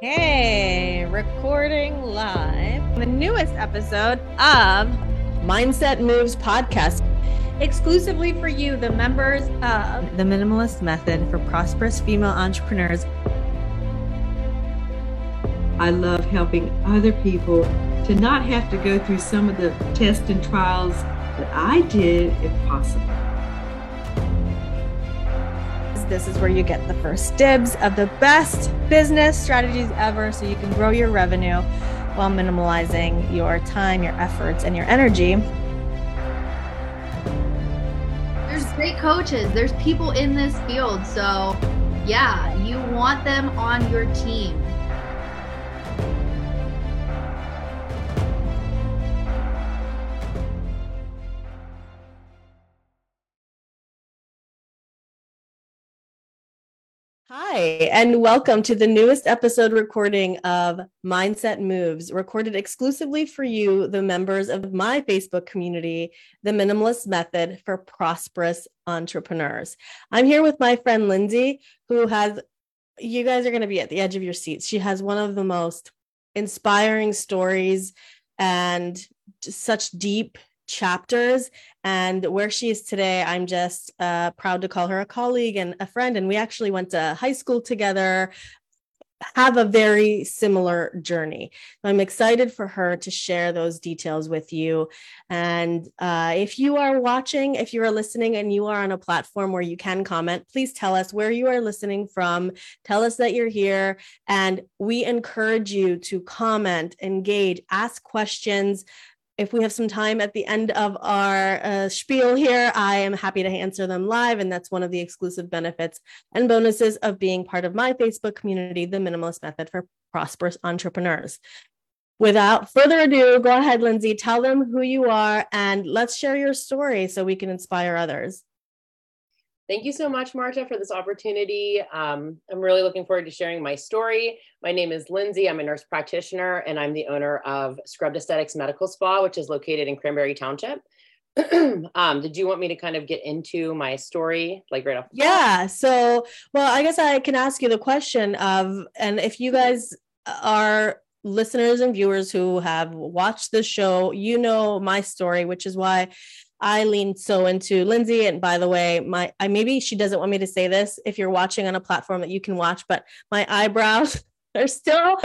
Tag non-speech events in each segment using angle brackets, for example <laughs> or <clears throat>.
Hey, recording live the newest episode of Mindset Moves podcast, exclusively for you, the members of the Minimalist Method for Prosperous Female Entrepreneurs. I love helping other people to not have to go through some of the tests and trials that I did, if possible. This is where you get the first dibs of the best business strategies ever so you can grow your revenue while minimalizing your time, your efforts, and your energy. There's great coaches, there's people in this field. So, yeah, you want them on your team. Hi, and welcome to the newest episode recording of Mindset Moves, recorded exclusively for you, the members of my Facebook community, The Minimalist Method for Prosperous Entrepreneurs. I'm here with my friend Lindsay, who has, you guys are going to be at the edge of your seats. She has one of the most inspiring stories and such deep chapters and where she is today i'm just uh, proud to call her a colleague and a friend and we actually went to high school together have a very similar journey. I'm excited for her to share those details with you. And uh, if you are watching if you are listening and you are on a platform where you can comment please tell us where you are listening from. Tell us that you're here and we encourage you to comment engage ask questions if we have some time at the end of our uh, spiel here, I am happy to answer them live. And that's one of the exclusive benefits and bonuses of being part of my Facebook community, The Minimalist Method for Prosperous Entrepreneurs. Without further ado, go ahead, Lindsay, tell them who you are and let's share your story so we can inspire others. Thank you so much, Marta, for this opportunity. Um, I'm really looking forward to sharing my story. My name is Lindsay. I'm a nurse practitioner, and I'm the owner of Scrubd Esthetics Medical Spa, which is located in Cranberry Township. <clears throat> um, did you want me to kind of get into my story, like right off? Yeah. So, well, I guess I can ask you the question of, and if you guys are listeners and viewers who have watched the show, you know my story, which is why I lean so into Lindsay. And by the way, my I maybe she doesn't want me to say this if you're watching on a platform that you can watch, but my eyebrows <laughs> are still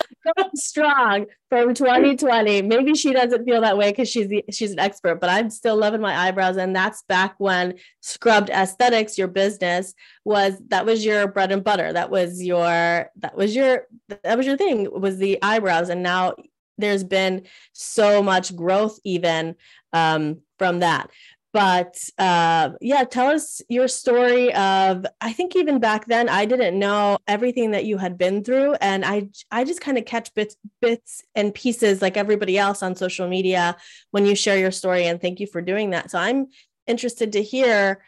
strong from 2020. Maybe she doesn't feel that way because she's the, she's an expert, but I'm still loving my eyebrows. And that's back when Scrubd Esthetics, your business was that was your bread and butter. That was your that was your that was your thing was the eyebrows. And now there's been so much growth even um, from that. But uh, yeah tell us your story of i think even back then i didn't know everything that you had been through. And i i just kind of catch bits bits and pieces like everybody else on social media when you share your story and thank you for doing that. So i'm interested to hear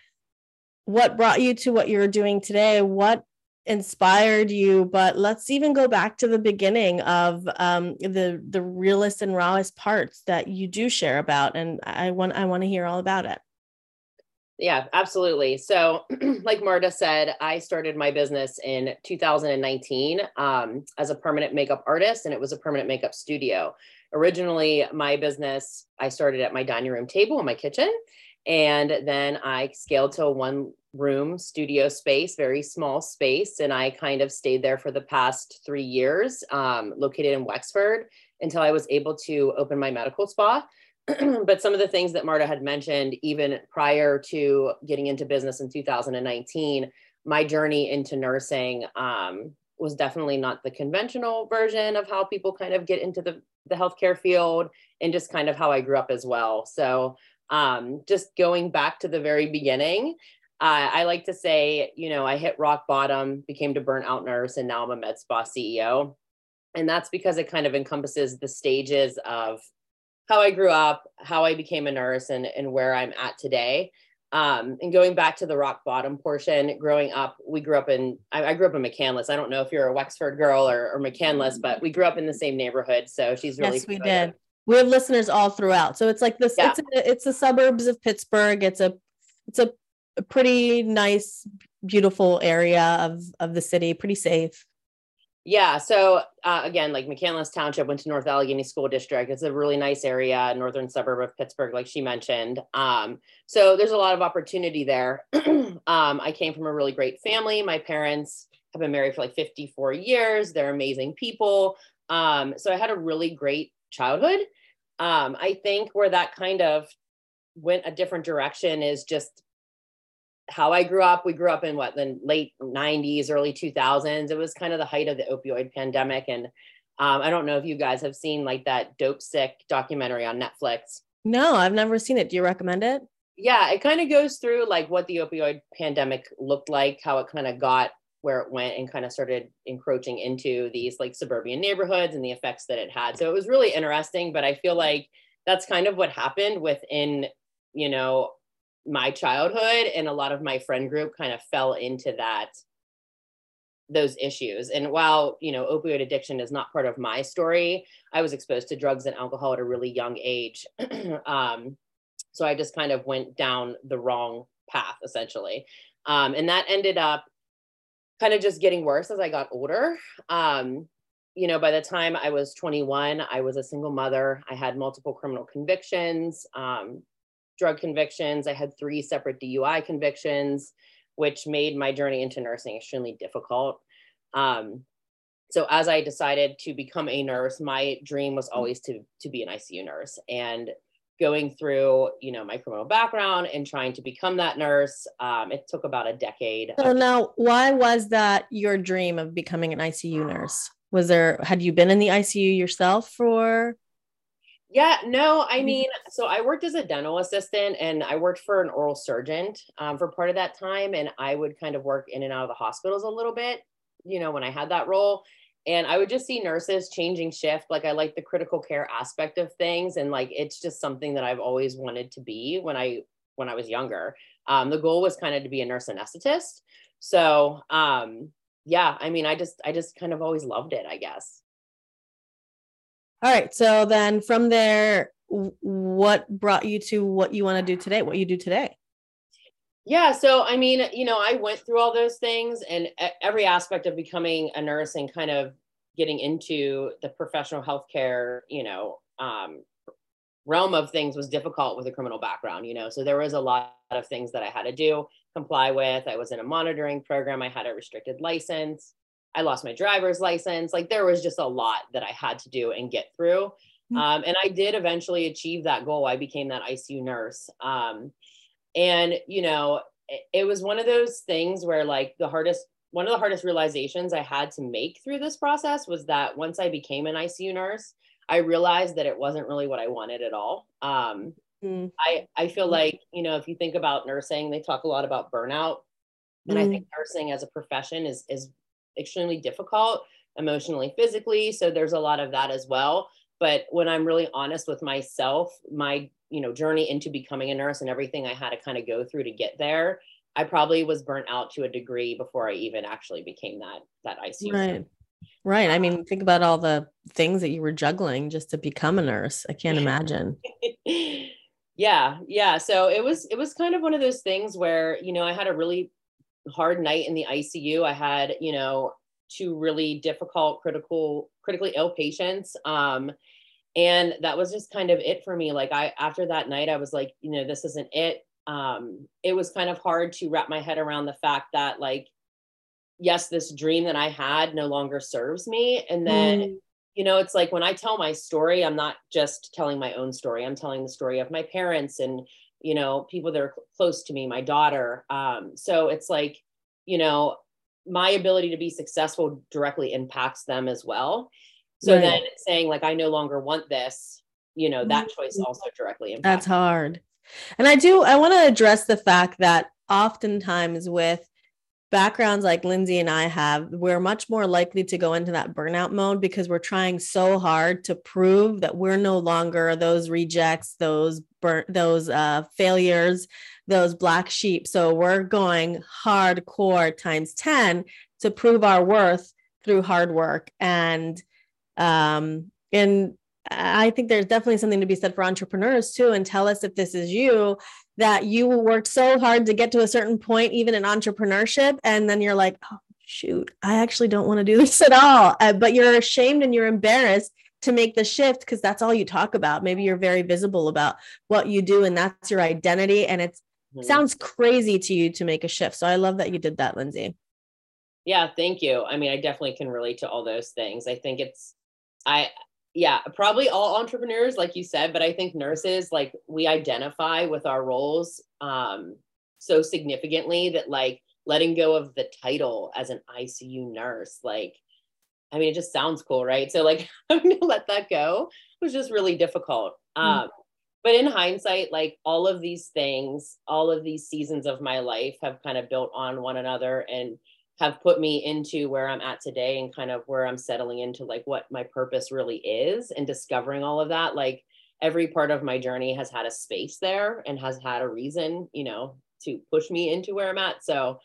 what brought you to what you're doing today. What inspired you but let's even go back to the beginning of um, the the realest and rawest parts that you do share about and i want i want to hear all about it. Yeah absolutely. So <clears throat> like marta said i started my business in 2019 um, as a permanent makeup artist and it was a permanent makeup studio. Originally my business i started at my dining room table in my kitchen and then i scaled to a one room studio space, very small space. And I kind of stayed there for the past three years, um, located in Wexford, until I was able to open my medical spa. <clears throat> but some of the things that Marta had mentioned, even prior to getting into business in 2019, my journey into nursing um, was definitely not the conventional version of how people kind of get into the, the healthcare field and just kind of how I grew up as well. So um, just going back to the very beginning, uh, I like to say, you know, I hit rock bottom, became to burnout nurse, and now I'm a med spa CEO. And that's because it kind of encompasses the stages of how I grew up, how I became a nurse, and, and where I'm at today. Um, and going back to the rock bottom portion, growing up, we grew up in, I, I grew up in McCandless. I don't know if you're a Wexford girl or, or McCandless, but we grew up in the same neighborhood. So she's really. Yes, we did. We have listeners all throughout. So it's like this, yeah. it's, a, it's the suburbs of Pittsburgh. It's a, it's a a pretty nice, beautiful area of of the city, pretty safe. Yeah. So uh, again, like McCandless Township went to North Allegheny School District. It's a really nice area, northern suburb of Pittsburgh, like she mentioned. Um, so there's a lot of opportunity there. <clears throat> um, I came from a really great family. My parents have been married for like 54 years. They're amazing people. Um, so I had a really great childhood. Um, I think where that kind of went a different direction is just how I grew up. We grew up in what the late 90s, early 2000s. It was kind of the height of the opioid pandemic. And um, I don't know if you guys have seen like that Dopesick documentary on Netflix. No, I've never seen it. Do you recommend it? Yeah, it kind of goes through like what the opioid pandemic looked like, how it kind of got where it went and kind of started encroaching into these like suburban neighborhoods and the effects that it had. So it was really interesting, but I feel like that's kind of what happened within, you know, my childhood and a lot of my friend group kind of fell into that those issues. And while you know opioid addiction is not part of my story i was exposed to drugs and alcohol at a really young age. <clears throat> Um, so i just kind of went down the wrong path essentially. Um, and that ended up kind of just getting worse as i got older um, you know by the time i was 21 i was a single mother i had multiple criminal convictions um, drug convictions. I had three separate DUI convictions, which made my journey into nursing extremely difficult. Um, so as I decided to become a nurse, my dream was always to to be an ICU nurse. And going through, you know, my criminal background and trying to become that nurse, um, it took about a decade. So now, why was that your dream of becoming an ICU nurse? Was there had you been in the ICU yourself for yeah, no, I mean, so I worked as a dental assistant and I worked for an oral surgeon um, for part of that time. And I would kind of work in and out of the hospitals a little bit, you know, when I had that role. And I would just see nurses changing shift. Like I like the critical care aspect of things. And like it's just something that I've always wanted to be when I when I was younger. Um, the goal was kind of to be a nurse anesthetist. So um, yeah, I mean, I just I just kind of always loved it, I guess. All right. So then from there, what brought you to what you want to do today? What you do today? Yeah. So, I mean, you know, I went through all those things and every aspect of becoming a nurse and kind of getting into the professional healthcare, you know, um, realm of things was difficult with a criminal background, you know. So there was a lot of things that I had to do, comply with. I was in a monitoring program. I had a restricted license. I lost my driver's license. Like there was just a lot that I had to do and get through. Mm-hmm. Um, and I did eventually achieve that goal. I became that ICU nurse. Um, and, you know, it, it was one of those things where, like, the hardest, one of the hardest realizations I had to make through this process was that once I became an ICU nurse, I realized that it wasn't really what I wanted at all. Um, mm. I, I feel like, you know, if you think about nursing, they talk a lot about burnout. And mm. I think nursing as a profession is, is extremely difficult emotionally, physically. So there's a lot of that as well. But when I'm really honest with myself, my you know journey into becoming a nurse and everything I had to kind of go through to get there, I probably was burnt out to a degree before I even actually became that that ICU. Right. Right. I mean, think about all the things that you were juggling just to become a nurse. I can't imagine. <laughs> yeah. Yeah. So it was it was kind of one of those things where, you know, I had a really hard night in the ICU. I had, you know, two really difficult, critical, critically ill patients. Um, and that was just kind of it for me. Like I, after that night, I was like, you know, this isn't it. Um, it was kind of hard to wrap my head around the fact that like, yes, this dream that I had no longer serves me. And then, mm. you know, it's like when I tell my story, I'm not just telling my own story. I'm telling the story of my parents and, you know, people that are cl- close to me, my daughter. Um, so it's like, you know, my ability to be successful directly impacts them as well. So right. then saying like, I no longer want this, you know, that choice mm-hmm. also directly impacts. That's hard. And I do, I want to address the fact that oftentimes with backgrounds like Lindsay and I have, we're much more likely to go into that burnout mode because we're trying so hard to prove that we're no longer those rejects, those burnt, those uh, failures, those black sheep. So we're going hardcore times 10 to prove our worth through hard work. And um, and I think there's definitely something to be said for entrepreneurs too. And tell us if this is you that you worked so hard to get to a certain point, even in entrepreneurship, and then you're like, oh, shoot, I actually don't want to do this at all. Uh, but you're ashamed and you're embarrassed to make the shift because that's all you talk about. Maybe you're very visible about what you do and that's your identity. And it mm-hmm. sounds crazy to you to make a shift. So I love that you did that, Lindsay. Yeah, thank you. I mean, I definitely can relate to all those things. I think it's, I, yeah, probably all entrepreneurs, like you said, but I think nurses, like we identify with our roles um, so significantly that like letting go of the title as an ICU nurse, like, I mean, it just sounds cool, right? So like <laughs> having to let that go was just really difficult. Mm-hmm. Um, but in hindsight, like all of these things, all of these seasons of my life have kind of built on one another and have put me into where I'm at today and kind of where I'm settling into like what my purpose really is and discovering all of that. Like every part of my journey has had a space there and has had a reason, you know, to push me into where I'm at. So,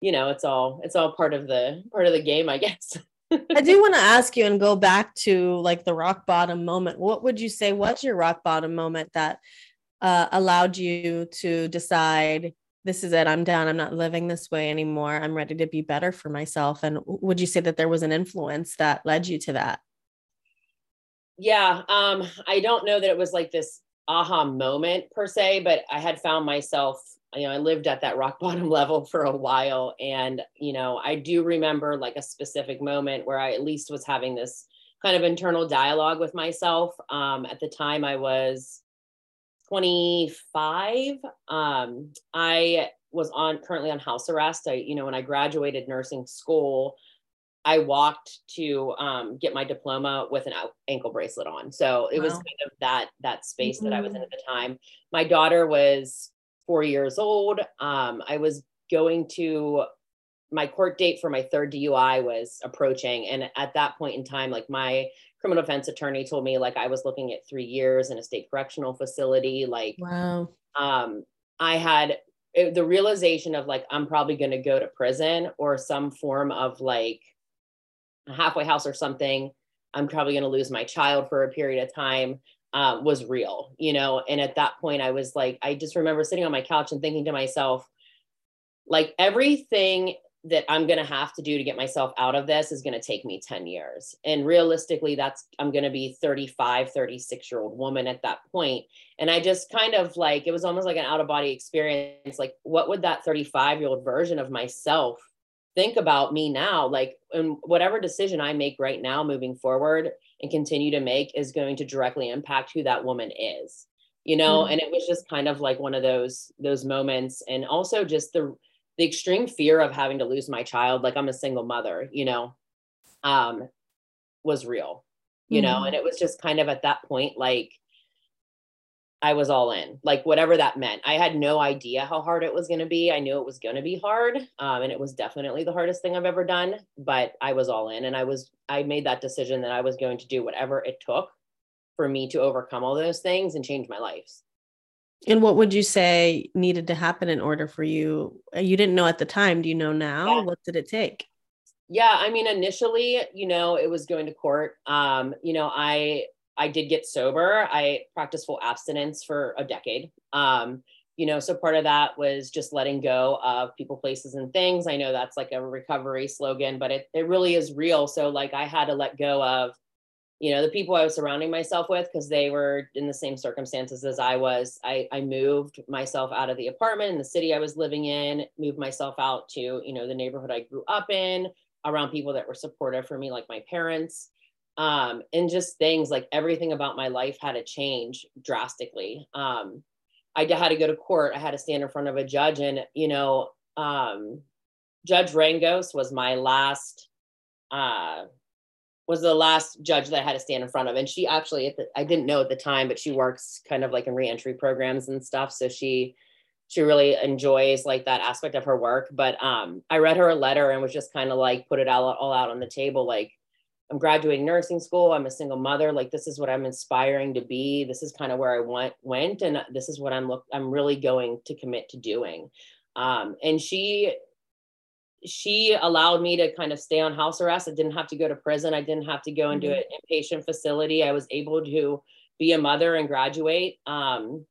you know, it's all it's all part of the part of the game, I <laughs> guess. I do want to ask you and go back to like the rock bottom moment. What would you say was your rock bottom moment that uh, allowed you to decide this is it i'm done i'm not living this way anymore i'm ready to be better for myself and would you say that there was an influence that led you to that? Yeah um i don't know that it was like this aha moment per se but i had found myself you know i lived at that rock <laughs> bottom level for a while and you know i do remember like a specific moment where i at least was having this kind of internal dialogue with myself um at the time i was 25 um, i was on currently on house arrest i you know when i graduated nursing school i walked to um, get my diploma with an ankle bracelet on so it wow. was kind of that that space mm-hmm. that i was in mm-hmm. at the time my daughter was four years old um, i was going to my court date for my third dui was approaching and at that point in time like my criminal defense attorney told me like I was looking at three years in a state correctional facility. Like, wow. Um, I had it, the realization of like I'm probably going to go to prison or some form of like a halfway house or something. I'm probably going to lose my child for a period of time. Uh, was real, you know. And at that point, I was like, I just remember sitting on my couch and thinking to myself, like everything that I'm going to have to do to get myself out of this is going to take me 10 years. And realistically, that's, I'm going to be 35, 36 year old woman at that point. And I just kind of like, it was almost like an out of body experience. Like, what would that 35 year old version of myself think about me now? Like, and whatever decision I make right now moving forward and continue to make is going to directly impact who that woman is, you know? Mm-hmm. And it was just kind of like one of those, those moments. And also just the, the extreme fear of having to lose my child like i'm a single mother you know um was real you mm-hmm. know and it was just kind of at that point like i was all in like whatever that meant. I had no idea how hard it was going to be. I knew it was going to be hard um, and it was definitely the hardest thing i've ever done but i was all in and i was i made that decision that i was going to do whatever it took for me to overcome all those things and change my life and what would you say needed to happen in order for you? Uh, you didn't know at the time. Do you know now? Yeah. What did it take? Yeah, I mean, initially, you know, it was going to court. Um, you know, I I did get sober. I practiced full abstinence for a decade. Um, you know, so part of that was just letting go of people, places, and things. I know that's like a recovery slogan, but it it really is real. So like I had to let go of you know the people i was surrounding myself with because they were in the same circumstances as i was. I, I moved myself out of the apartment in the city i was living in moved myself out to you know the neighborhood i grew up in around people that were supportive for me like my parents. Um, and just things like everything about my life had to change drastically. Um, i had to go to court. I had to stand in front of a judge and you know um, judge rangos was my last uh, was the last judge that I had to stand in front of. And she actually, the, I didn't know at the time, but she works kind of like in reentry programs and stuff. So she, she really enjoys like that aspect of her work. But um, I read her a letter and was just kind of like put it all, all out on the table. Like I'm graduating nursing school. I'm a single mother. Like this is what I'm inspiring to be. This is kind of where I went, went. And this is what I'm look, I'm really going to commit to doing. Um, and she she allowed me to kind of stay on house arrest. I didn't have to go to prison. I didn't have to go into mm-hmm. an inpatient facility. I was able to be a mother and graduate. Um,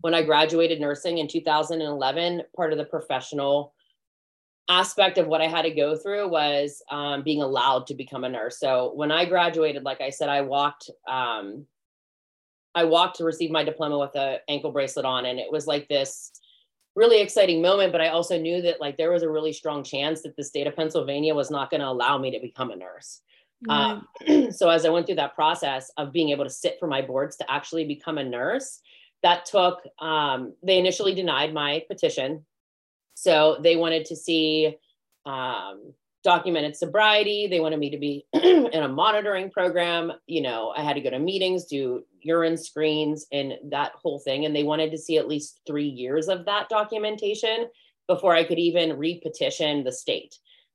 when I graduated nursing in 2011, part of the professional aspect of what I had to go through was um, being allowed to become a nurse. So when I graduated, like I said, I walked, um, I walked to receive my diploma with a ankle bracelet on, and it was like this really exciting moment. But I also knew that like there was a really strong chance that the state of Pennsylvania was not going to allow me to become a nurse. Um, <clears throat> so as I went through that process of being able to sit for my boards to actually become a nurse, that took. Um, they initially denied my petition so they wanted to see um, documented sobriety. They wanted me to be <clears throat> in a monitoring program. You know, I had to go to meetings, do urine screens, and that whole thing. And they wanted to see at least three years of that documentation before I could even repetition the state.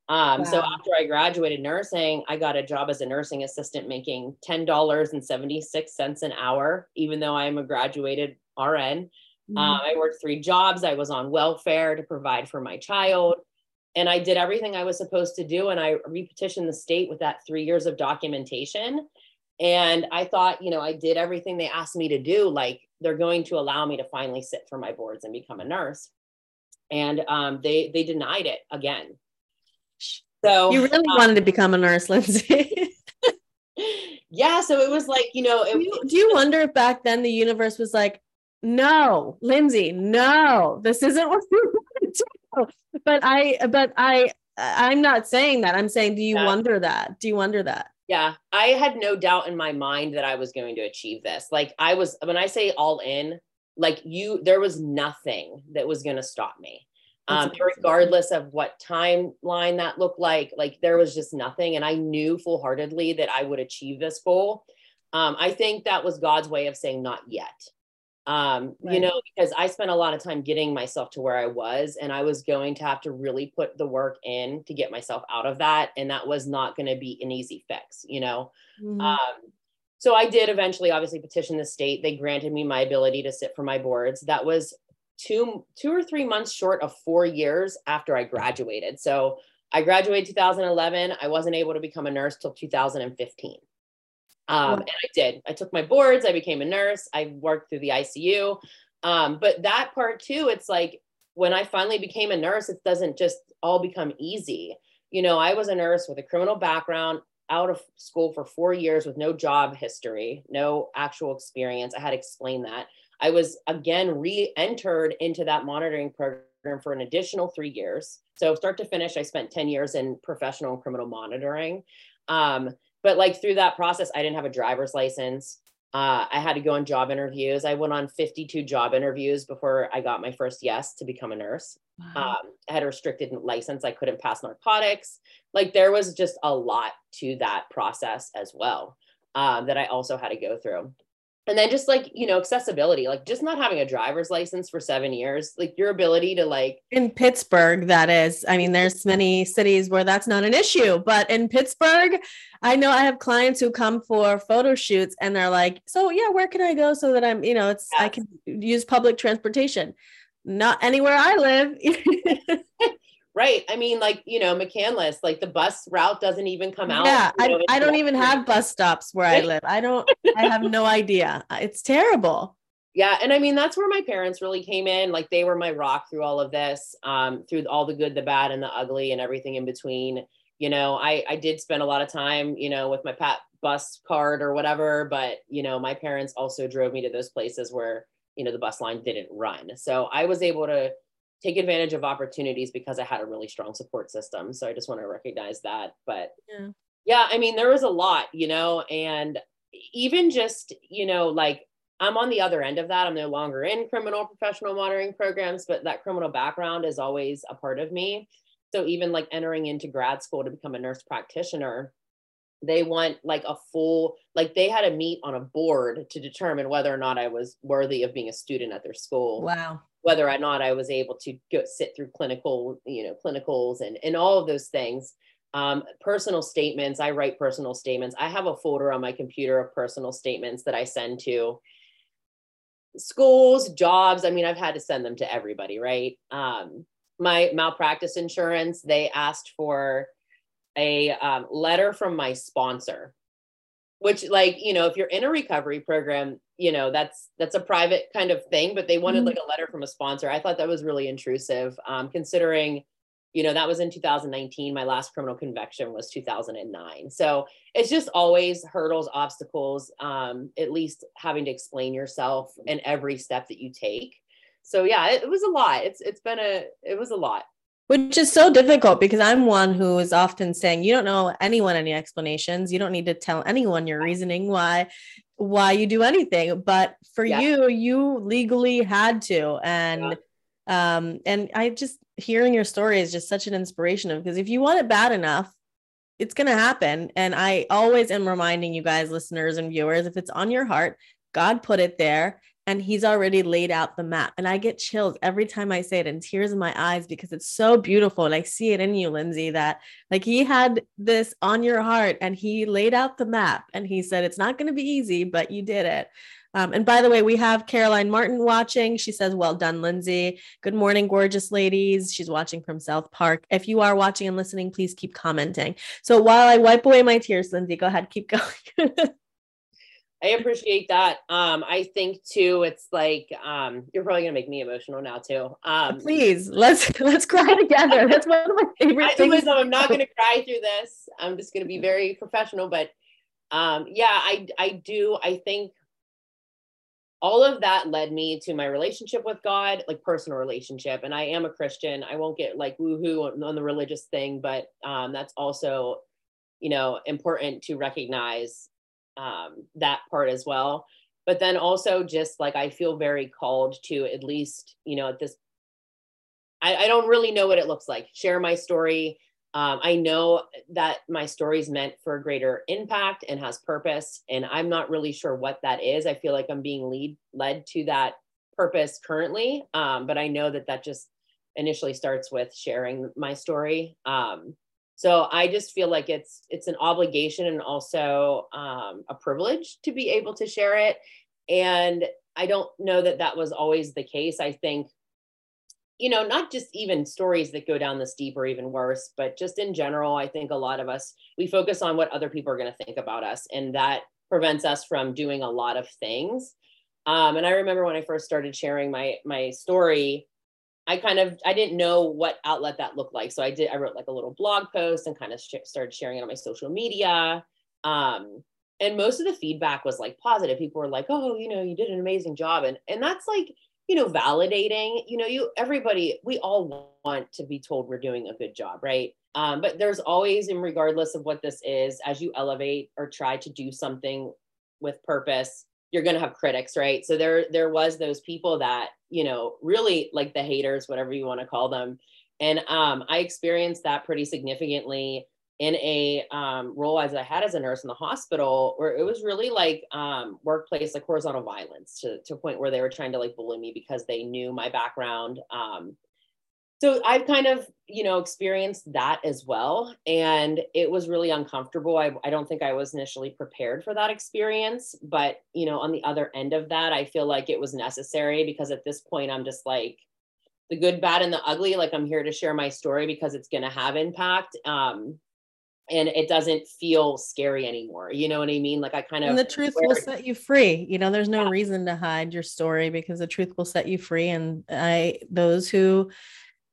Um, wow. So after I graduated nursing, I got a job as a nursing assistant making $10.76 an hour, even though I am a graduated RN. Mm-hmm. Um, I worked three jobs. I was on welfare to provide for my child. And I did everything I was supposed to do. And I repetitioned the state with that three years of documentation. And I thought, you know, I did everything they asked me to do. Like they're going to allow me to finally sit for my boards and become a nurse. And um, they they denied it again. So you really um, wanted to become a nurse, Lindsay. <laughs> yeah. So it was like, you know, it, do, you, do you wonder if back then the universe was like, no, Lindsay, no, this isn't what you want to do. But I, but I, I'm not saying that. I'm saying, do you yeah. wonder that? Do you wonder that? Yeah, I had no doubt in my mind that I was going to achieve this. Like I was, when I say all in, like you, there was nothing that was going to stop me. Um, regardless of what timeline that looked like, like there was just nothing. And I knew full heartedly that I would achieve this goal. Um, I think that was God's way of saying, not yet um right. you know because i spent a lot of time getting myself to where i was and i was going to have to really put the work in to get myself out of that and that was not going to be an easy fix you know? Mm-hmm. um so i did eventually obviously petition the state. They granted me my ability to sit for my boards. That was two two or three months short of four years after i graduated. So i graduated 2011 i wasn't able to become a nurse till 2015 um, and I did. I took my boards. I became a nurse. I worked through the ICU. Um, but that part too, it's like when I finally became a nurse, it doesn't just all become easy. You know, I was a nurse with a criminal background, out of school for four years with no job history, no actual experience. I had to explain that. I was again re entered into that monitoring program for an additional three years. So, start to finish, I spent 10 years in professional and criminal monitoring. Um, but like through that process, I didn't have a driver's license. Uh, I had to go on job interviews. I went on 52 job interviews before I got my first yes to become a nurse. Wow. Um, I had a restricted license. I couldn't pass narcotics. Like there was just a lot to that process as well um, that I also had to go through and then just like you know accessibility like just not having a driver's license for seven years like your ability to like in pittsburgh that is. I mean there's many cities where that's not an issue but in pittsburgh i know i have clients who come for photo shoots and they're like so yeah where can i go so that i'm you know it's yes. i can use public transportation? Not anywhere i live <laughs> Right. I mean, like, you know, McCandless, like the bus route doesn't even come out. Yeah. You know, I, I don't even have bus stops where I live. I don't, <laughs> I have no idea. It's terrible. Yeah. And I mean, that's where my parents really came in. Like they were my rock through all of this, um, through all the good, the bad, and the ugly and everything in between. You know, I, I did spend a lot of time, you know, with my PAT bus card or whatever, but, you know, my parents also drove me to those places where, you know, the bus line didn't run. So I was able to, take advantage of opportunities because I had a really strong support system. So I just want to recognize that. But yeah, yeah I mean, there was a lot, you know, and even just, you know, like I'm on the other end of that. I'm no longer in criminal professional monitoring programs, but that criminal background is always a part of me. So even like entering into grad school to become a nurse practitioner, they want like a full like they had a meet on a board to determine whether or not I was worthy of being a student at their school. Wow whether or not I was able to go sit through clinical, you know, clinicals and, and all of those things. Um, personal statements, I write personal statements. I have a folder on my computer of personal statements that I send to schools, jobs. I mean, I've had to send them to everybody, right? Um, my malpractice insurance, they asked for a um, letter from my sponsor which like you know if you're in a recovery program you know that's that's a private kind of thing but they wanted mm-hmm. like a letter from a sponsor. I thought that was really intrusive um, considering you know that was in 2019 my last criminal conviction was 2009 so it's just always hurdles obstacles um, at least having to explain yourself in every step that you take. So yeah it, it was a lot. It's it's been a it was a lot which is so difficult because I'm one who is often saying you don't know anyone any explanations. You don't need to tell anyone your reasoning why why you do anything. But for yeah. you, you legally had to. And yeah. um and I just hearing your story is just such an inspiration of because if you want it bad enough, it's going to happen. And I always am reminding you guys, listeners and viewers, if it's on your heart, God put it there and he's already laid out the map. And I get chills every time I say it and tears in my eyes because it's so beautiful. And I see it in you, Lindsay, that like he had this on your heart and he laid out the map and he said, it's not going to be easy, but you did it. Um, and by the way, we have Caroline Martin watching. She says, Well done, Lindsay. Good morning, gorgeous ladies. She's watching from South Park. If you are watching and listening, please keep commenting. So while I wipe away my tears, Lindsay, go ahead, keep <laughs> going. I appreciate that. Um, I think too, it's like um, you're probably gonna make me emotional now too. Um, Please, let's <laughs> let's cry together. That's one of my favorite I things. I'm not gonna cry through this. I'm just gonna be very professional. But um, yeah, I I do. I think all of that led me to my relationship with God, like personal relationship. And I am a Christian. I won't get like woohoo on, on the religious thing, but um, that's also, you know, important to recognize um, that part as well. But then also just like I feel very called to at least, you know, at this, I, I don't really know what it looks like. Share my story. Um, I know that my story is meant for a greater impact and has purpose, and I'm not really sure what that is. I feel like I'm being lead led to that purpose currently, um, but I know that that just initially starts with sharing my story. Um, so i just feel like it's it's an obligation and also um, a privilege to be able to share it. And i don't know that that was always the case. I think you know not just even stories that go down this deep or even worse but just in general i think a lot of us we focus on what other people are going to think about us and that prevents us from doing a lot of things. Um, and i remember when i first started sharing my my story I kind of I didn't know what outlet that looked like, so I did I wrote like a little blog post and kind of sh- started sharing it on my social media. Um, and most of the feedback was like positive. People were like, "Oh, you know, you did an amazing job," and and that's like you know validating. You know, you everybody we all want to be told we're doing a good job, right? Um, but there's always, and regardless of what this is, as you elevate or try to do something with purpose, you're going to have critics right? So there there was those people that you know really like the haters whatever you want to call them. And um, i experienced that pretty significantly in a um, role as i had as a nurse in the hospital where it was really like um, workplace like horizontal violence to, to a point where they were trying to like bully me because they knew my background um, so I've kind of, you know, experienced that as well. And it was really uncomfortable. I, I don't think I was initially prepared for that experience. But, you know, on the other end of that, I feel like it was necessary because at this point, I'm just like, the good, bad, and the ugly. Like I'm here to share my story because it's going to have impact. Um, and it doesn't feel scary anymore. You know what I mean? Like I kind of and the truth will set you free. You know, there's no yeah. reason to hide your story because the truth will set you free. And I those who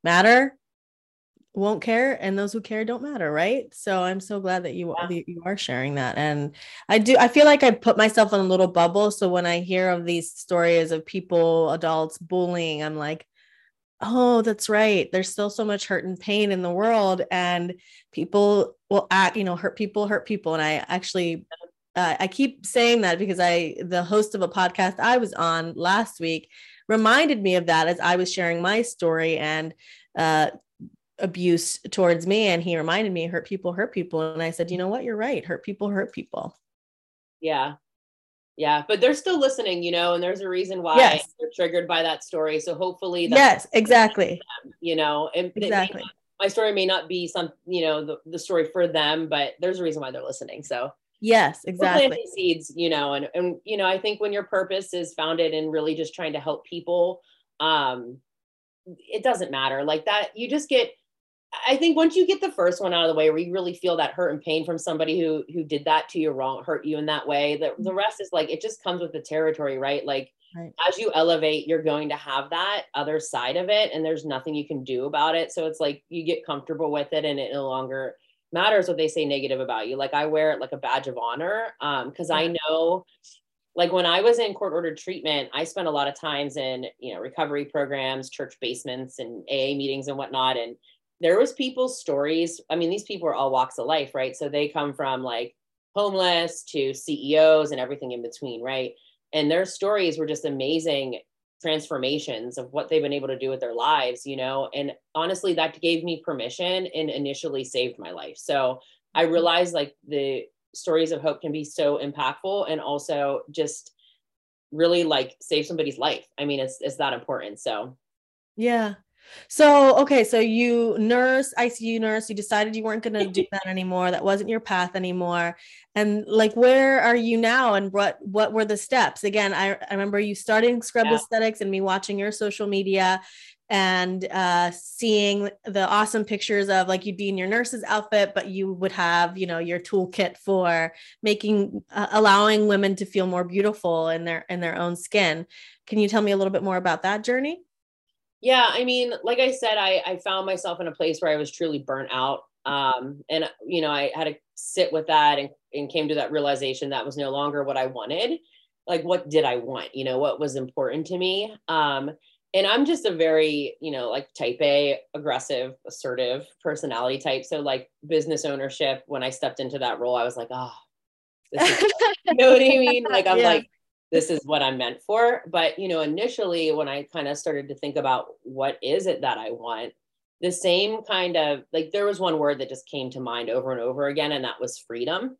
matter won't care and those who care don't matter right? So i'm so glad that you yeah. you are sharing that. And i do i feel like i put myself in a little bubble. So when i hear of these stories of people adults bullying i'm like oh that's right. There's still so much hurt and pain in the world and people will act you know hurt people hurt people. And i actually uh, i keep saying that because i the host of a podcast i was on last week reminded me of that as I was sharing my story and uh, abuse towards me. And he reminded me, hurt people, hurt people. And I said, you know what? You're right. Hurt people, hurt people. Yeah. Yeah. But they're still listening, you know, and there's a reason why yes. they're triggered by that story. So hopefully, yes, exactly. Them, you know, and exactly. my story may not be some, you know, the, the story for them, but there's a reason why they're listening. So Yes, exactly. planting seeds, you know, and and you know, I think when your purpose is founded in really just trying to help people, um, it doesn't matter like that. You just get I think once you get the first one out of the way, where you really feel that hurt and pain from somebody who who did that to you wrong, hurt you in that way, the, the rest is like it just comes with the territory, right? Like right. as you elevate, you're going to have that other side of it, and there's nothing you can do about it. So it's like you get comfortable with it, and it no longer matters what they say negative about you. Like I wear it like a badge of honor, um, because I know like when I was in court ordered treatment, I spent a lot of times in, you know, recovery programs, church basements and AA meetings and whatnot. And there was people's stories. I mean, these people are all walks of life, right? So they come from like homeless to CEOs and everything in between, right? And their stories were just amazing transformations of what they've been able to do with their lives, you know. And honestly, that gave me permission and initially saved my life. So I mm-hmm. realized like the stories of hope can be so impactful and also just really like save somebody's life. I mean, it's it's that important. So yeah. So, okay, so you nurse, ICU nurse, you decided you weren't going <laughs> to do that anymore. That wasn't your path anymore. And like, where are you now? And what, what were the steps? Again, I, I remember you starting Scrub yeah. Esthetics and me watching your social media and uh, seeing the awesome pictures of like you'd be in your nurse's outfit, but you would have, you know, your toolkit for making, uh, allowing women to feel more beautiful in their, in their own skin. Can you tell me a little bit more about that journey? Yeah, I mean, like I said, I, I found myself in a place where I was truly burnt out. Um, and you know, I had to sit with that and, and came to that realization that was no longer what I wanted. Like, what did I want? You know, what was important to me? Um, and I'm just a very, you know, like type A, aggressive, assertive personality type. So like business ownership, when I stepped into that role, I was like, oh, is, <laughs> <laughs> you know what I mean? Like I'm yeah. like, this is what I'm meant for. But, you know, initially when I kind of started to think about what is it that I want, the same kind of like there was one word that just came to mind over and over again, and that was freedom.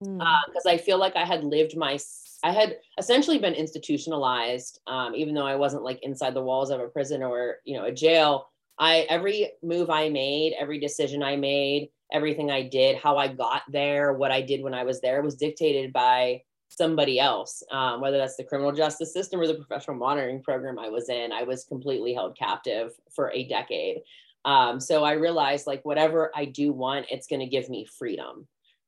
Because mm. uh, I feel like I had lived my, I had essentially been institutionalized, um, even though I wasn't like inside the walls of a prison or, you know, a jail. I, every move I made, every decision I made, everything I did, how I got there, what I did when I was there was dictated by somebody else, um, whether that's the criminal justice system or the professional monitoring program I was in. I was completely held captive for a decade. Um, so I realized like whatever I do want, it's going to give me freedom,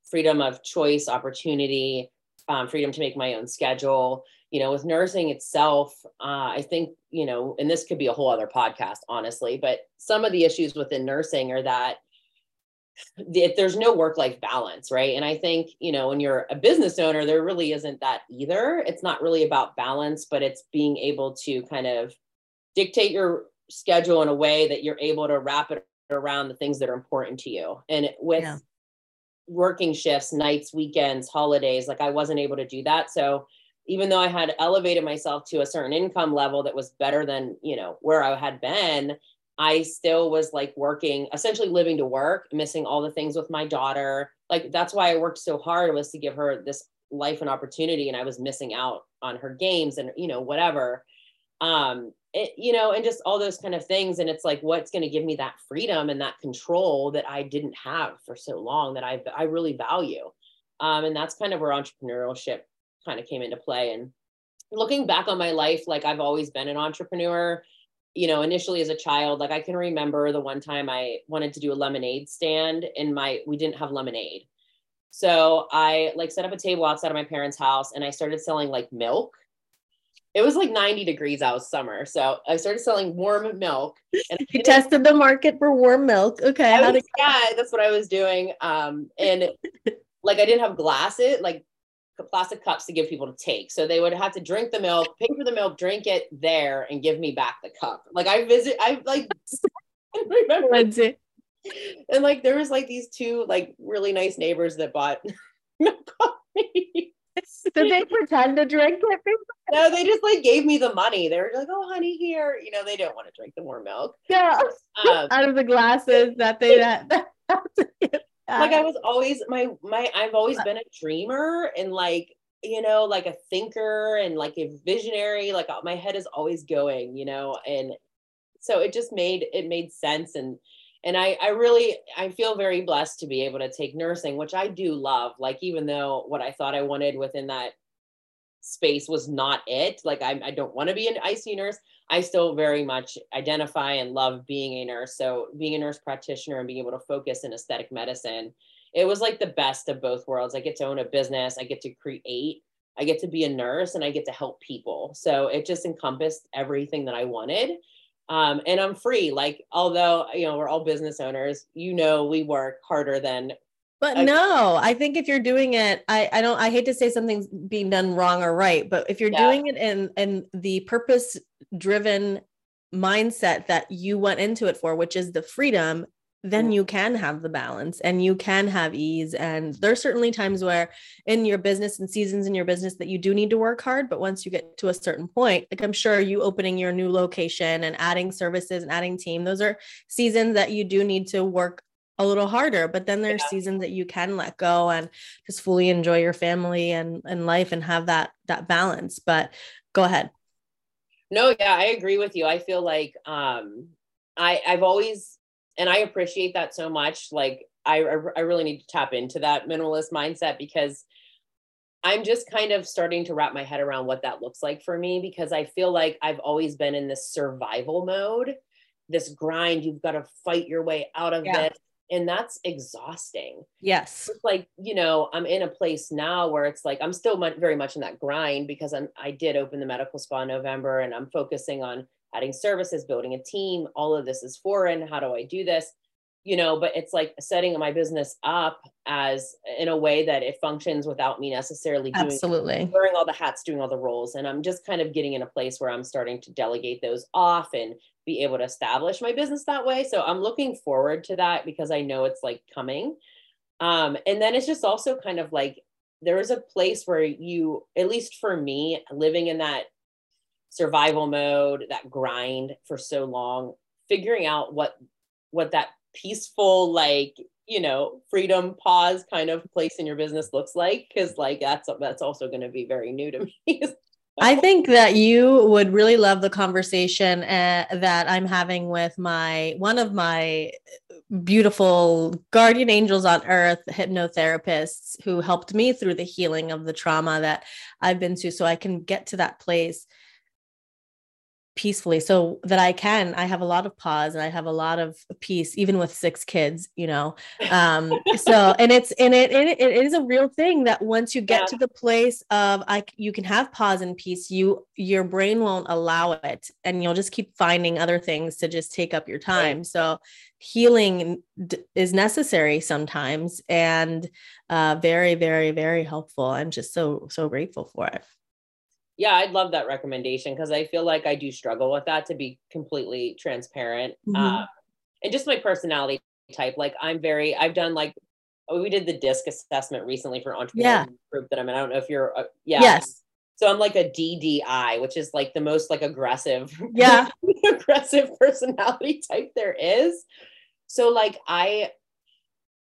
freedom of choice, opportunity, um, freedom to make my own schedule. You know, with nursing itself, uh, I think, you know, and this could be a whole other podcast, honestly, but some of the issues within nursing are that if there's no work life balance, right? And I think, you know, when you're a business owner, there really isn't that either. It's not really about balance, but it's being able to kind of dictate your schedule in a way that you're able to wrap it around the things that are important to you. And with yeah. working shifts, nights, weekends, holidays, like I wasn't able to do that. So even though I had elevated myself to a certain income level that was better than, you know, where I had been, I still was like working, essentially living to work, missing all the things with my daughter. Like that's why I worked so hard was to give her this life and opportunity and I was missing out on her games and you know whatever. Um it, you know and just all those kind of things and it's like what's going to give me that freedom and that control that I didn't have for so long that I I really value. Um and that's kind of where entrepreneurship kind of came into play and looking back on my life like I've always been an entrepreneur you know, initially as a child, like I can remember the one time I wanted to do a lemonade stand and my we didn't have lemonade. So I like set up a table outside of my parents' house and I started selling like milk. It was like 90 degrees out of summer. So I started selling warm milk. And <laughs> you tested the market for warm milk. Okay. Was, yeah, that's what I was doing. Um, and <laughs> like I didn't have glasses, like plastic cups to give people to take. So they would have to drink the milk, pay for the milk, drink it there, and give me back the cup. Like I visit, I like <laughs> remember Lindsay. And like there was like these two like really nice neighbors that bought <laughs> milk. Did they pretend to drink it? No, they just like gave me the money. They were like, "Oh, honey, here." You know, they don't want to drink the warm milk. Yeah, um, out of the glasses that they that <laughs> like I was always my my I've always been a dreamer and like you know like a thinker and like a visionary like uh, my head is always going you know and so it just made it made sense and and I I really I feel very blessed to be able to take nursing which I do love like even though what I thought I wanted within that space was not it. Like I, I don't want to be an ICU nurse. I still very much identify and love being a nurse. So being a nurse practitioner and being able to focus in aesthetic medicine, it was like the best of both worlds. I get to own a business, I get to create, I get to be a nurse, and I get to help people. So it just encompassed everything that I wanted. Um, and I'm free. Like, although you know we're all business owners, you know we work harder than but no, I think if you're doing it, I, I don't I hate to say something's being done wrong or right, but if you're yeah. doing it in in the purpose driven mindset that you went into it for, which is the freedom, then mm-hmm. you can have the balance and you can have ease. And there's certainly times where in your business and seasons in your business that you do need to work hard. But once you get to a certain point, like I'm sure you opening your new location and adding services and adding team, those are seasons that you do need to work a little harder but then there's yeah. seasons that you can let go and just fully enjoy your family and and life and have that that balance but go ahead no yeah i agree with you i feel like um i i've always and i appreciate that so much like i i really need to tap into that minimalist mindset because i'm just kind of starting to wrap my head around what that looks like for me because i feel like i've always been in this survival mode this grind you've got to fight your way out of yeah. this and that's exhausting. Yes. It's like you know i'm in a place now where it's like i'm still very much in that grind because i'm i did open the medical spa in november and i'm focusing on adding services building a team. All of this is foreign. How do i do this you know but it's like setting my business up as in a way that it functions without me necessarily doing absolutely. wearing all the hats doing all the roles and i'm just kind of getting in a place where i'm starting to delegate those off and be able to establish my business that way. So i'm looking forward to that because i know it's like coming. Um and then it's just also kind of like there is a place where you at least for me living in that survival mode that grind for so long figuring out what what that peaceful like you know freedom pause kind of place in your business looks like? Because like that's that's also going to be very new to <laughs> me. I think that you would really love the conversation uh, that I'm having with my one of my beautiful guardian angels on earth hypnotherapists who helped me through the healing of the trauma that I've been to so I can get to that place peacefully. So that I can I have a lot of pause and I have a lot of peace even with six kids you know? Um so <laughs> and it's and it, it it is a real thing that once you get yeah. to the place of I you can have pause and peace you your brain won't allow it and you'll just keep finding other things to just take up your time. Right. so healing d- is necessary sometimes and uh very very very helpful. I'm just so so grateful for it yeah, I'd love that recommendation because I feel like I do struggle with that to be completely transparent. Mm-hmm. Uh, and just my personality type, like I'm very, I've done like, we did the disc assessment recently for entrepreneur yeah. group that I'm in. I don't know if you're, uh, yeah. Yes. So I'm like a DDI, which is like the most like aggressive, yeah, <laughs> aggressive personality type there is. So like I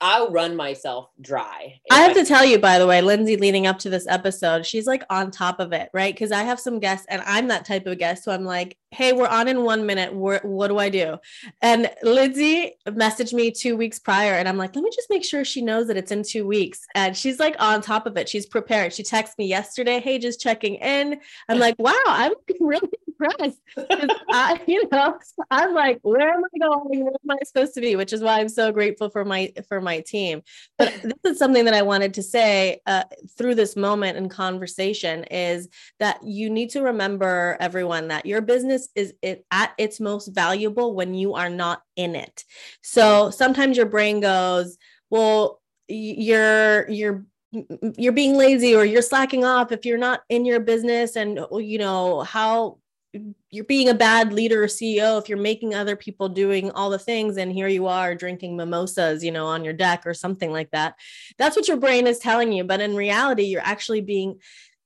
I'll run myself dry. I have I- to tell you, by the way, Lindsay, leading up to this episode, she's like on top of it, right? Because I have some guests, and I'm that type of guest. So I'm like, hey, we're on in one minute. We're, what do I do? And Lindsay messaged me two weeks prior, and I'm like, let me just make sure she knows that it's in two weeks. And she's like on top of it. She's prepared. She texted me yesterday, hey, just checking in. I'm <laughs> like, wow, I'm <laughs> really impressed. I, <laughs> you know, I'm like, where am I going? Where am I supposed to be? Which is why I'm so grateful for my for my team. But <laughs> this is something that I wanted to say uh, through this moment in conversation is that you need to remember everyone that your business is it, at its most valuable when you are not in it. So sometimes your brain goes, well, you're you're you're being lazy or you're slacking off if you're not in your business and you know how you're being a bad leader or CEO if you're making other people doing all the things and here you are drinking mimosas, you know, on your deck or something like that. That's what your brain is telling you, but in reality you're actually being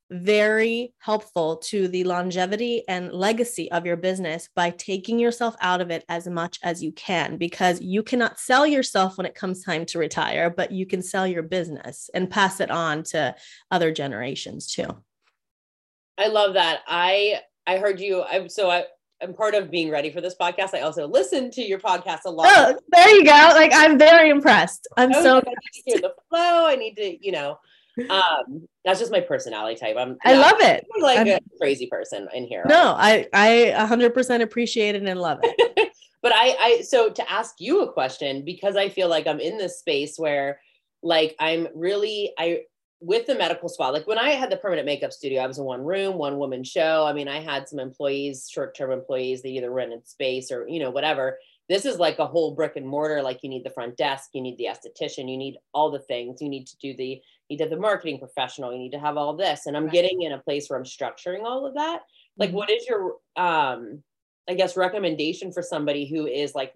very helpful to the longevity and legacy of your business by taking yourself out of it as much as you can because you cannot sell yourself when it comes time to retire but you can sell your business and pass it on to other generations too I love that. I I heard you. I'm so I, I'm part of being ready for this podcast. I also listen to your podcast a lot. Oh, there you go. Like I'm very impressed. I'm so. I need to hear the flow. I need to, you know, um, that's just my personality type. I'm I love it. I'm like I'm- a crazy person in here. No, I I 100% appreciate it and love it. <laughs> but I, I, so to ask you a question, because I feel like I'm in this space where like I'm really, I, with the medical spa, like when I had the permanent makeup studio, I was in one room, one woman show. I mean, I had some employees, short term employees, they either rented space or, you know, whatever. This is like a whole brick and mortar. Like you need the front desk, you need the esthetician, you need all the things. You need to do the, you need to have the marketing professional, you need to have all this. And I'm Right. getting in a place where I'm structuring all of that. Like, Mhm. what is your, um, I guess, recommendation for somebody who is like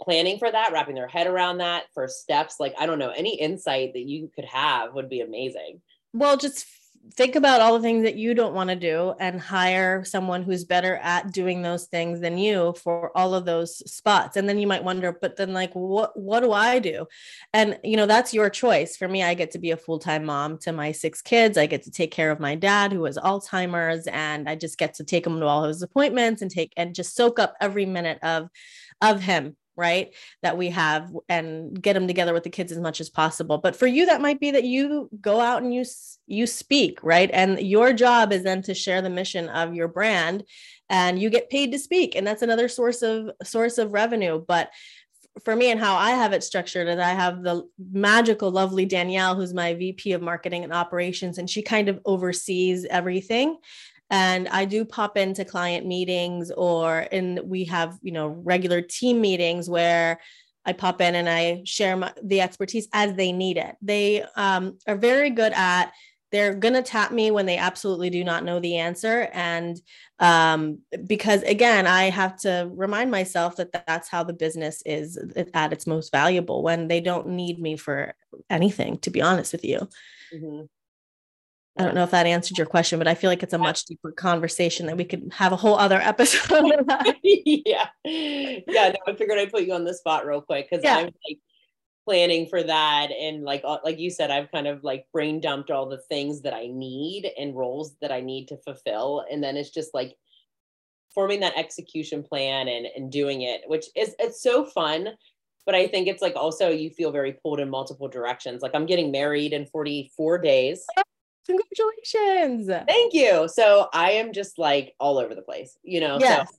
planning for that, wrapping their head around that, first steps? Like, I don't know, any insight that you could have would be amazing. Well, just think about all the things that you don't want to do and hire someone who's better at doing those things than you for all of those spots. And then you might wonder, but then like what what do I do? And you know, that's your choice. For me, I get to be a full-time mom to my six kids. I get to take care of my dad who has Alzheimer's and I just get to take him to all his appointments and take and just soak up every minute of of him right that we have and get them together with the kids as much as possible. But for you that might be that you go out and you you speak right? And your job is then to share the mission of your brand and you get paid to speak and that's another source of source of revenue. But for me and how I have it structured is I have the magical, lovely Danielle, who's my VP of marketing and operations, and she kind of oversees everything and i do pop into client meetings or in we have you know regular team meetings where i pop in and i share my, the expertise as they need it. They um, are very good at they're going to tap me when they absolutely do not know the answer. And um, because again i have to remind myself that that's how the business is at its most valuable when they don't need me for anything to be honest with you. Mhm. I don't know if that answered your question, but I feel like it's a much deeper conversation that we could have a whole other <laughs> episode. <laughs> yeah. Yeah. No, I figured I'd put you on the spot real quick because Yeah. I'm like planning for that. And like, uh, like you said, I've kind of like brain dumped all the things that I need and roles that I need to fulfill. And then it's just like forming that execution plan and, and doing it, which is, it's so fun. But I think it's like also you feel very pulled in multiple directions. Like I'm getting married in 44 days. Congratulations. Thank you. So I am just like all over the place, you know? Yes. So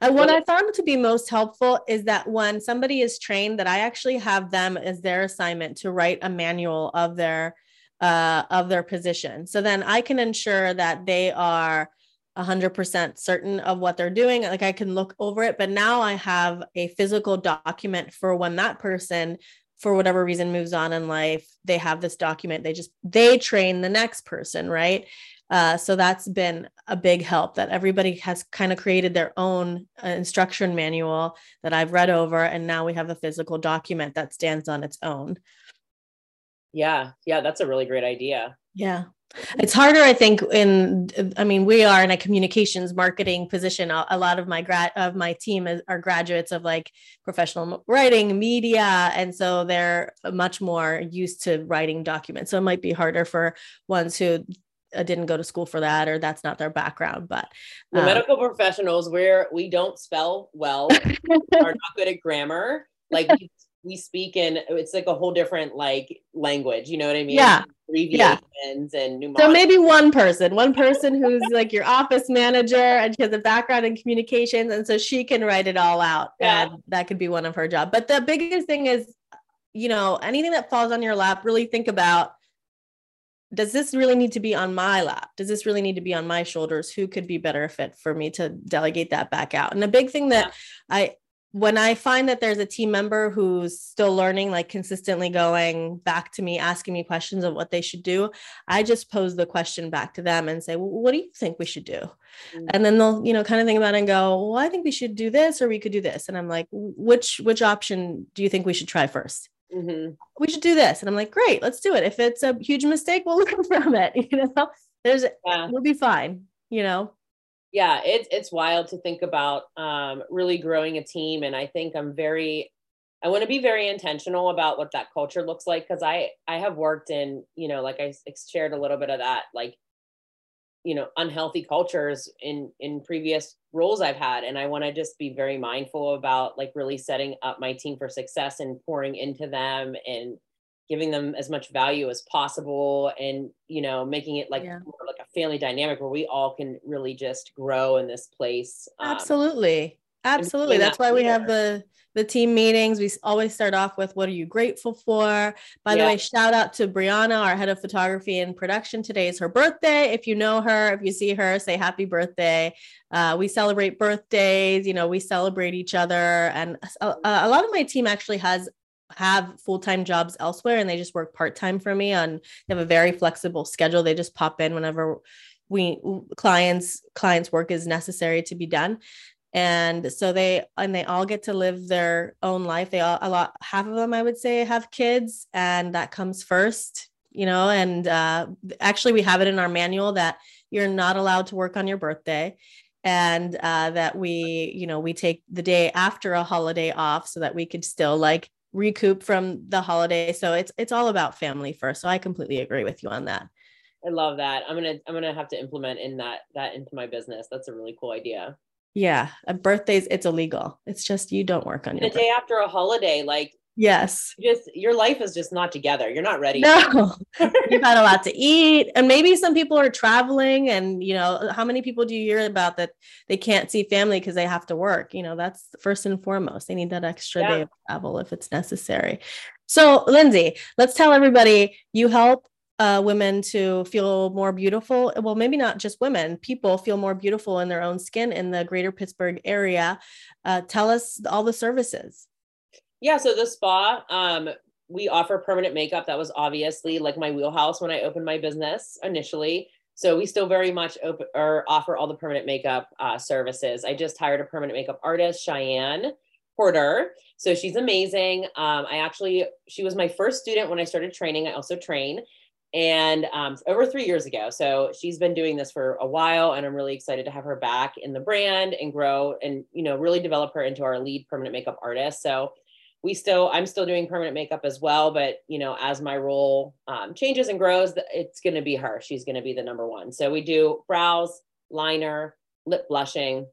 And what I found to be most helpful is that when somebody is trained, that I actually have them as their assignment to write a manual of their uh, of their position. So then I can ensure that they are 100% certain of what they're doing. Like I can look over it, but now I have a physical document for when that person for whatever reason moves on in life they have this document they just they train the next person right uh, so that's been a big help that everybody has kind of created their own uh, instruction manual that I've read over, and now we have a physical document that stands on its own. yeah, yeah, that's a really great idea. Yeah. It's harder, I think, in I mean, we are in a communications marketing position. A, lot of my grad of my team is, are graduates of like professional writing, media, and so they're much more used to writing documents. So it might be harder for ones who uh, didn't go to school for that or that's not their background. But The um, medical professionals where we don't spell well, <laughs> are not good at grammar. Like we, we speak in it's like a whole different like language. You know what I mean? Yeah. Abbreviations and mnemonics. So maybe one person, one person who's like your office manager and she has a background in communications. And so she can write it all out. Yeah. And that could be one of her job. But the biggest thing is, you know, anything that falls on your lap, really think about does this really need to be on my lap? Does this really need to be on my shoulders? Who could be better fit for me to delegate that back out? And a big thing that I when I find that there's a team member who's still learning, like consistently going back to me, asking me questions of what they should do, I just pose the question back to them and say, well, what do you think we should do? Mm. And then they'll, you know, kind of think about it and go, well, I think we should do this or we could do this. And I'm like, which which option do you think we should try first? Mhm. We should do this. And I'm like, great, let's do it. If it's a huge mistake, we'll <laughs> learn from it. <laughs> You know, there's Yeah. we'll be fine, you know. Yeah it's it's wild to think about um, really growing a team and i think i'm very i want to be very intentional about what that culture looks like because i i have worked in you know like I shared a little bit of that like you know unhealthy cultures in in previous roles i've had and i want to just be very mindful about like really setting up my team for success and pouring into them and giving them as much value as possible and you know making it like Yeah. more like a family dynamic where we all can really just grow in this place Um, Absolutely. Absolutely. That's that why we have the the team meetings. We always start off with what are you grateful for? By the way, shout out to Brianna, our head of photography and production. Today is her birthday. If you know her, if you see her, say happy birthday. Uh, we celebrate birthdays, you know, we celebrate each other. And a, a lot of my team actually has have full-time jobs elsewhere and they just work part-time for me on they have a very flexible schedule. They just pop in whenever we clients clients work is necessary to be done and so they and they all get to live their own life they all a lot half of them i would say have kids and that comes first you know and uh, actually we have it in our manual that you're not allowed to work on your birthday and uh, that we you know we take the day after a holiday off so that we could still like recoup from the holiday. So it's it's all about family first. So i completely agree with you on that. I love that. I'm gonna i'm gonna have to implement in that that into my business. That's a really cool idea. Yeah birthdays it's illegal. It's just you don't work on the your day after a holiday like yes just your life is just not together you're not ready No, <laughs> you've had a lot to eat. And maybe some people are traveling, and you know, how many people do you hear about that they can't see family because they have to work? You know, that's first and foremost. They need that extra Yeah. day of travel if it's necessary. So, Lindsay, let's tell everybody you help uh, women to feel more beautiful. Well, maybe not just women, people feel more beautiful in their own skin in the greater Pittsburgh area. Uh, tell us all the services. Yeah, so the spa, um, we offer permanent makeup. That was obviously like my wheelhouse when I opened my business initially. So we still very much open or offer all the permanent makeup uh, services. I just hired a permanent makeup artist, Cheyenne Porter. So she's amazing. Um, I actually, she was my first student when I started training. I also train and um, over three years ago. So she's been doing this for a while, and I'm really excited to have her back in the brand and grow and you know really develop her into our lead permanent makeup artist. So we still i'm still doing permanent makeup as well but you know as my role um, changes and grows it's going to be her. She's going to be the number one. So we do brows liner lip blushing.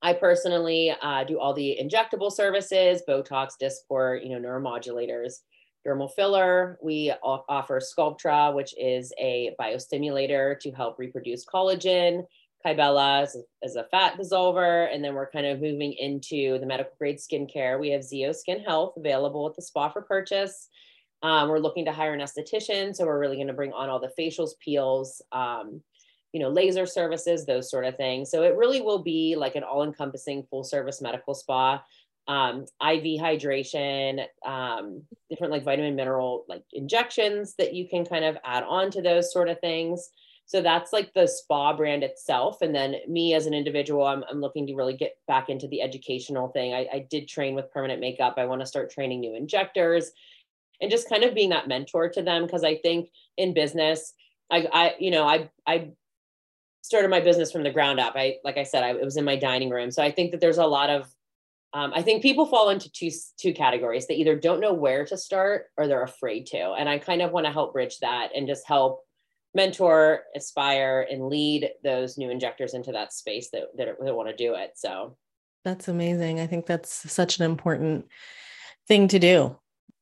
I personally uh, do all the injectable services botox dysport you know neuromodulators dermal filler. We offer sculptra which is a biostimulator to help reproduce collagen Kybella as as a fat dissolver, and then we're kind of moving into the medical grade skincare. We have ZO Skin Health available at the spa for purchase. Um, we're looking to hire an esthetician, so we're really going to bring on all the facials, peels, um, you know, laser services, those sort of things. So it really will be like an all-encompassing full-service medical spa. Um, IV hydration, um, different like vitamin mineral like injections that you can kind of add on to those sort of things. So that's like the spa brand itself. And then me as an individual, I'm, I'm looking to really get back into the educational thing. I, I did train with permanent makeup. I want to start training new injectors and just kind of being that mentor to them. Cause I think in business, I, I, you know, I, I started my business from the ground up. I, like I said, I, it was in my dining room. So I think that there's a lot of, um, I think people fall into two, two categories. They either don't know where to start or they're afraid to. And I kind of want to help bridge that and just help mentor, aspire, and lead those new injectors into that space that, that, that want to do it. So That's amazing. I think that's such an important thing to do.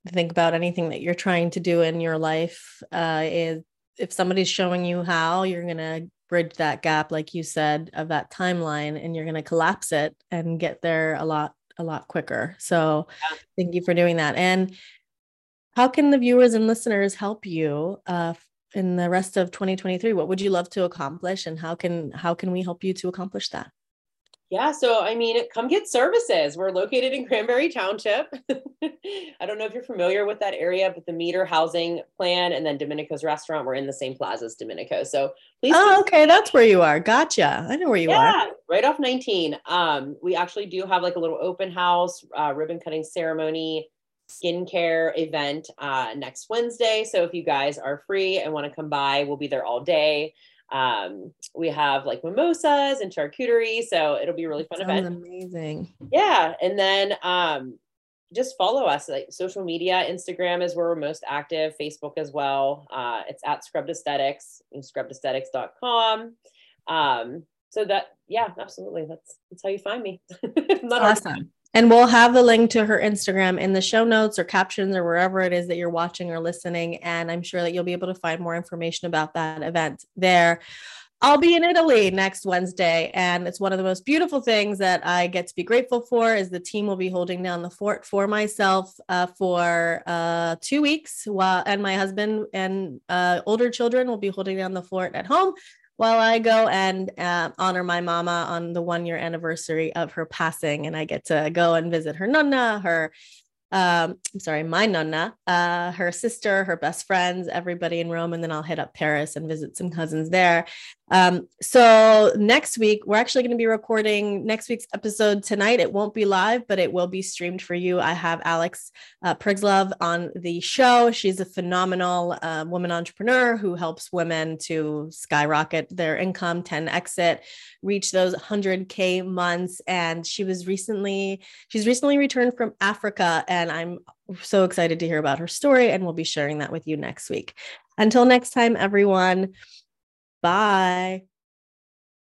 To think about anything that you're trying to do in your life. Uh, is if somebody's showing you how, you're gonna bridge that gap, like you said, of that timeline, and you're gonna collapse it and get there a lot, a lot quicker. So, Yeah. thank you for doing that. And how can the viewers and listeners help you uh, in the rest of 2023? What would you love to accomplish, and how can how can we help you to accomplish that? yeah, so I mean, come get services. We're located in Cranberry Township. <laughs> I don't know if you're familiar with that area, but the meter housing plan and then Domenico's restaurant, we're in the same plaza as Domenico. So please Oh, okay, that's where you are. Gotcha. I know where you are. yeah, right off 19. Um, we actually do have like a little open house, uh, ribbon cutting ceremony, skincare event uh, next Wednesday. So if you guys are free and want to come by, we'll be there all day. Um, we have like mimosas and charcuterie, so it'll be a really fun Sounds event. amazing. Yeah, and then um, just follow us like social media. Instagram is where we're most active. Facebook as well. Uh, it's at Scrubd Esthetics. and ScrubdEsthetics.com. Um, so that yeah, absolutely. That's that's how you find me. <laughs> Not hard Awesome. And we'll have the link to her Instagram in the show notes or captions or wherever it is that you're watching or listening. And I'm sure that you'll be able to find more information about that event there. I'll be in Italy next Wednesday, and it's one of the most beautiful things that I get to be grateful for. Is the team will be holding down the fort for myself uh, for uh, two weeks, while and my husband and uh, older children will be holding down the fort at home while I go and uh, honor my mama on the one year anniversary of her passing, and I get to go and visit her nonna, her um, I'm sorry, my nonna, uh, her sister, her best friends, everybody in Rome, and then I'll hit up Paris and visit some cousins there. Um, so next week, we're actually going to be recording next week's episode tonight. It won't be live, but it will be streamed for you. I have Alex uh, Prigslove on the show. She's a phenomenal uh, woman entrepreneur who helps women to skyrocket their income, 10 exit, reach those 100K months. And she was recently, she's recently returned from Africa. And I'm so excited to hear about her story. And we'll be sharing that with you next week. Until next time, everyone. Bye.